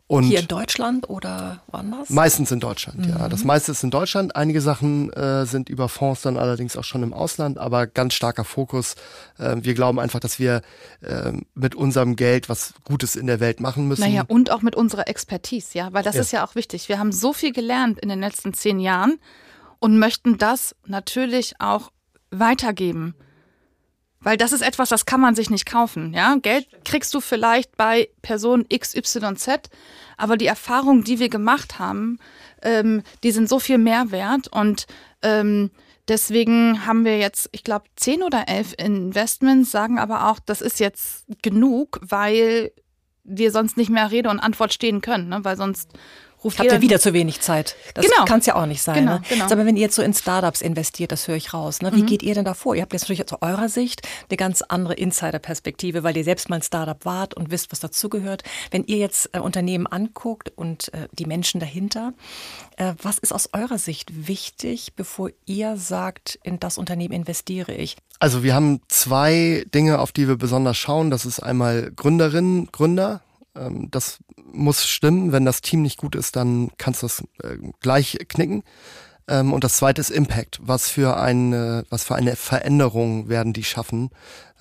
Und Hier in Deutschland oder woanders? Meistens in Deutschland, mhm. ja. Das meiste ist in Deutschland. Einige Sachen äh, sind über Fonds dann allerdings auch schon im Ausland, aber ganz starker Fokus. Äh, wir glauben einfach, dass wir äh, mit unserem Geld was Gutes in der Welt machen müssen. Naja, und auch mit unserer Expertise, ja, weil das ja. ist ja auch wichtig. Wir haben so viel gelernt in den letzten zehn Jahren und möchten das natürlich auch weitergeben. Weil das ist etwas, das kann man sich nicht kaufen. Ja? Geld kriegst du vielleicht bei Person XYZ, aber die Erfahrungen, die wir gemacht haben, ähm, die sind so viel mehr wert. Und ähm, deswegen haben wir jetzt, ich glaube, zehn oder elf Investments, sagen aber auch, das ist jetzt genug, weil wir sonst nicht mehr Rede und Antwort stehen können, ne? weil sonst ruft Habt ihr wieder zu wenig Zeit? Das Genau. kann es ja auch nicht sein. Genau, ne? genau. Aber wenn ihr jetzt so in Startups investiert, das höre ich raus. Ne? Wie geht ihr denn da vor? Ihr habt jetzt natürlich aus eurer Sicht eine ganz andere Insider-Perspektive, weil ihr selbst mal ein Startup wart und wisst, was dazugehört. Wenn ihr jetzt äh, Unternehmen anguckt und äh, die Menschen dahinter, äh, was ist aus eurer Sicht wichtig, bevor ihr sagt, in das Unternehmen investiere ich? Also wir haben zwei Dinge, auf die wir besonders schauen. Das ist einmal Gründerinnen, Gründer. Ähm, Das muss stimmen. Wenn das Team nicht gut ist, dann kannst du das äh, gleich knicken. Ähm, Und das zweite ist Impact. Was für eine, was für eine Veränderung werden die schaffen?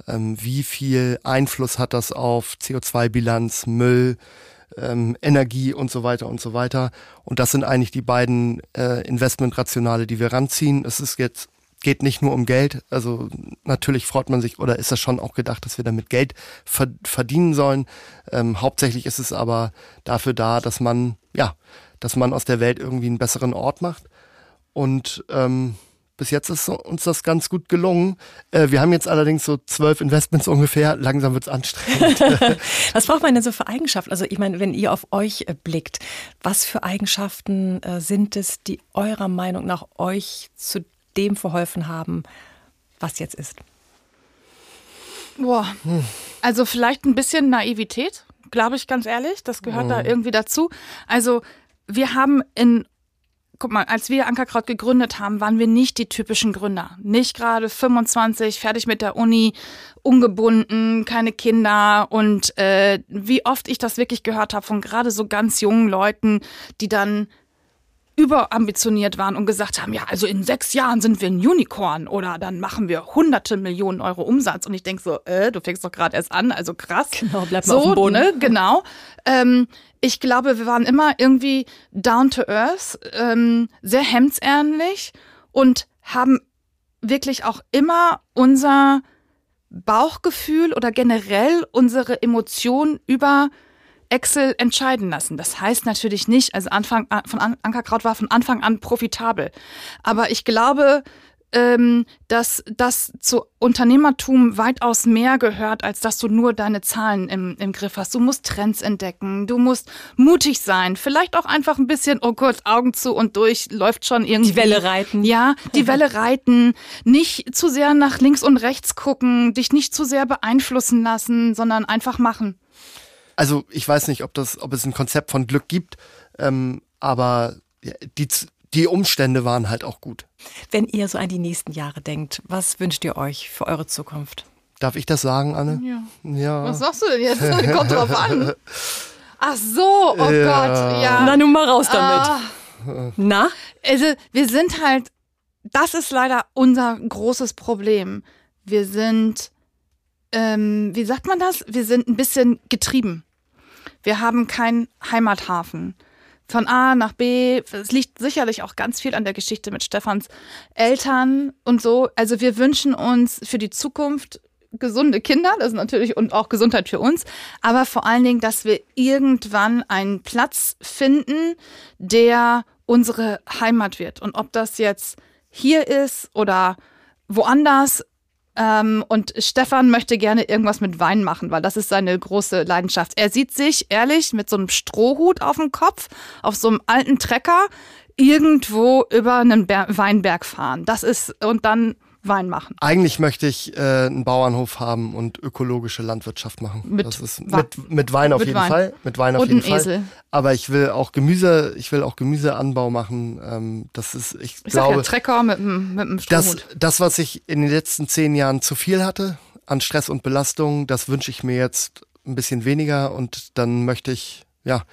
Ähm, Wie viel Einfluss hat das auf CO2-Bilanz, Müll, ähm, Energie und so weiter und so weiter? Und das sind eigentlich die beiden äh, Investmentrationale, die wir ranziehen. Es ist jetzt geht nicht nur um Geld. Also natürlich freut man sich oder ist das schon auch gedacht, dass wir damit Geld ver verdienen sollen. Ähm, hauptsächlich ist es aber dafür da, dass man ja, dass man aus der Welt irgendwie einen besseren Ort macht. Und ähm, bis jetzt ist uns das ganz gut gelungen. Äh, wir haben jetzt allerdings so zwölf Investments ungefähr. Langsam wird's anstrengend. (laughs) Was braucht man denn so für Eigenschaften? Also ich meine, wenn ihr auf euch äh, blickt, was für Eigenschaften äh, sind es, die eurer Meinung nach euch zu dem verholfen haben, was jetzt ist? Boah. Also vielleicht ein bisschen Naivität, glaube ich ganz ehrlich. Das gehört da irgendwie dazu. Also wir haben in Guck mal, als wir Ankerkraut gegründet haben, waren wir nicht die typischen Gründer. Nicht gerade 25, fertig mit der Uni, ungebunden, keine Kinder. Und äh, wie oft ich das wirklich gehört habe von gerade so ganz jungen Leuten, die dann überambitioniert waren und gesagt haben, ja, also in sechs Jahren sind wir ein Unicorn oder dann machen wir hunderte Millionen Euro Umsatz. Und ich denk so, äh, du fängst doch gerade erst an, also krass. Genau, bleib mal so, auf dem Boden. Ne, genau. Ähm, ich glaube, wir waren immer irgendwie down to earth, ähm, sehr hemdsärmlich und haben wirklich auch immer unser Bauchgefühl oder generell unsere Emotionen über Excel entscheiden lassen. Das heißt natürlich nicht, also Anfang an- von An- Ankerkraut war von Anfang an profitabel. Aber ich glaube, ähm, dass das zu Unternehmertum weitaus mehr gehört, als dass du nur deine Zahlen im, im Griff hast. Du musst Trends entdecken, du musst mutig sein, vielleicht auch einfach ein bisschen, oh Gott, Augen zu und durch, läuft schon irgendwie. Die Welle reiten. Ja, die Welle reiten, nicht zu sehr nach links und rechts gucken, dich nicht zu sehr beeinflussen lassen, sondern einfach machen. Also ich weiß nicht, ob das, ob es ein Konzept von Glück gibt, ähm, aber die, die Umstände waren halt auch gut. Wenn ihr so an die nächsten Jahre denkt, was wünscht ihr euch für eure Zukunft? Darf ich das sagen, Anne? Ja. Ja. Was sagst du denn jetzt? (laughs) Kommt drauf an. (laughs) Ach so, oh Ja. Gott, ja. Na nun mal raus damit. Ah, Na? also wir sind halt, das ist leider unser großes Problem. Wir sind, ähm, wie sagt man das? Wir sind ein bisschen getrieben. Wir haben keinen Heimathafen. Von A nach B, es liegt sicherlich auch ganz viel an der Geschichte mit Stefans Eltern und so. Also wir wünschen uns für die Zukunft gesunde Kinder, das ist natürlich und auch Gesundheit für uns, aber vor allen Dingen, dass wir irgendwann einen Platz finden, der unsere Heimat wird. Und ob das jetzt hier ist oder woanders. Ähm, und Stefan möchte gerne irgendwas mit Wein machen, weil das ist seine große Leidenschaft. Er sieht sich ehrlich mit so einem Strohhut auf dem Kopf, auf so einem alten Trecker, irgendwo über einen Ber Weinberg fahren. Das ist, und dann Wein machen. Eigentlich möchte ich äh, einen Bauernhof haben und ökologische Landwirtschaft machen. Mit das ist Wa- mit, mit Wein auf mit jeden Wein. Fall. Mit Wein auf Und jeden Fall. Esel. Aber ich will auch Gemüse, ich will auch Gemüseanbau machen. Ähm, das ist, ich, Ich sag glaube, ja, Trecker mit, einem- mit einem das, das, was ich in den letzten zehn Jahren zu viel hatte an Stress und Belastung, das wünsche ich mir jetzt ein bisschen weniger und dann möchte ich ja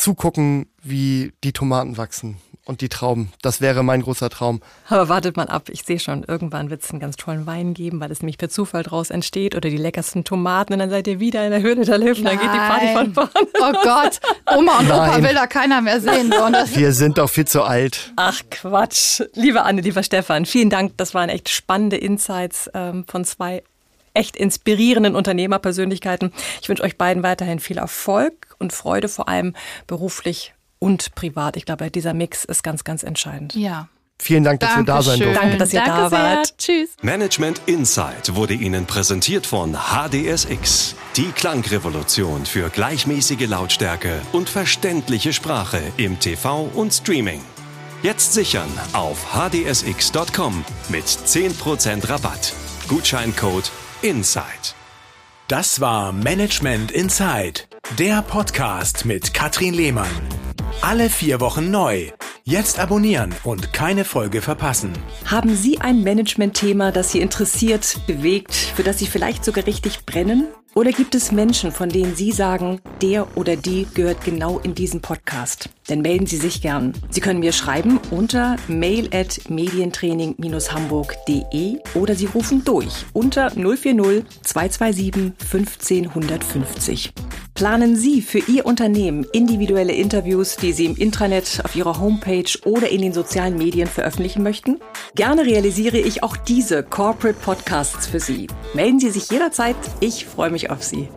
zugucken, wie die Tomaten wachsen und die Trauben. Das wäre mein großer Traum. Aber wartet mal ab, ich sehe schon, irgendwann wird es einen ganz tollen Wein geben, weil es nämlich per Zufall draus entsteht oder die leckersten Tomaten und dann seid ihr wieder in der Höhle der Löwen, dann geht die Party von vorne. Oh Gott, Oma und Opa Nein. will da keiner mehr sehen. Wir sind doch viel zu alt. Ach Quatsch. Liebe Anne, lieber Stefan, vielen Dank. Das waren echt spannende Insights ähm, von zwei echt inspirierenden Unternehmerpersönlichkeiten. Ich wünsche euch beiden weiterhin viel Erfolg und Freude, vor allem beruflich und privat. Ich glaube, dieser Mix ist ganz, ganz entscheidend. ja, Vielen Dank, dass wir da sein durften. Danke, dass ihr Danke da wart. Sehr. Tschüss. Management Insight wurde Ihnen präsentiert von HDSX, die Klangrevolution für gleichmäßige Lautstärke und verständliche Sprache im TV und Streaming. Jetzt sichern auf hdsx.com mit 10% Rabatt. Gutscheincode INSIDE. Das war Management Inside, der Podcast mit Katrin Lehmann. Alle vier Wochen neu. Jetzt abonnieren und keine Folge verpassen. Haben Sie ein Management-Thema, das Sie interessiert, bewegt, für das Sie vielleicht sogar richtig brennen? Oder gibt es Menschen, von denen Sie sagen, der oder die gehört genau in diesen Podcast? Dann melden Sie sich gern. Sie können mir schreiben unter mail at medientraining-hamburg.de oder Sie rufen durch unter 040 227 15 150. Planen Sie für Ihr Unternehmen individuelle Interviews, die Sie im Intranet, auf Ihrer Homepage oder in den sozialen Medien veröffentlichen möchten? Gerne realisiere ich auch diese Corporate Podcasts für Sie. Melden Sie sich jederzeit. Ich freue mich auf Sie.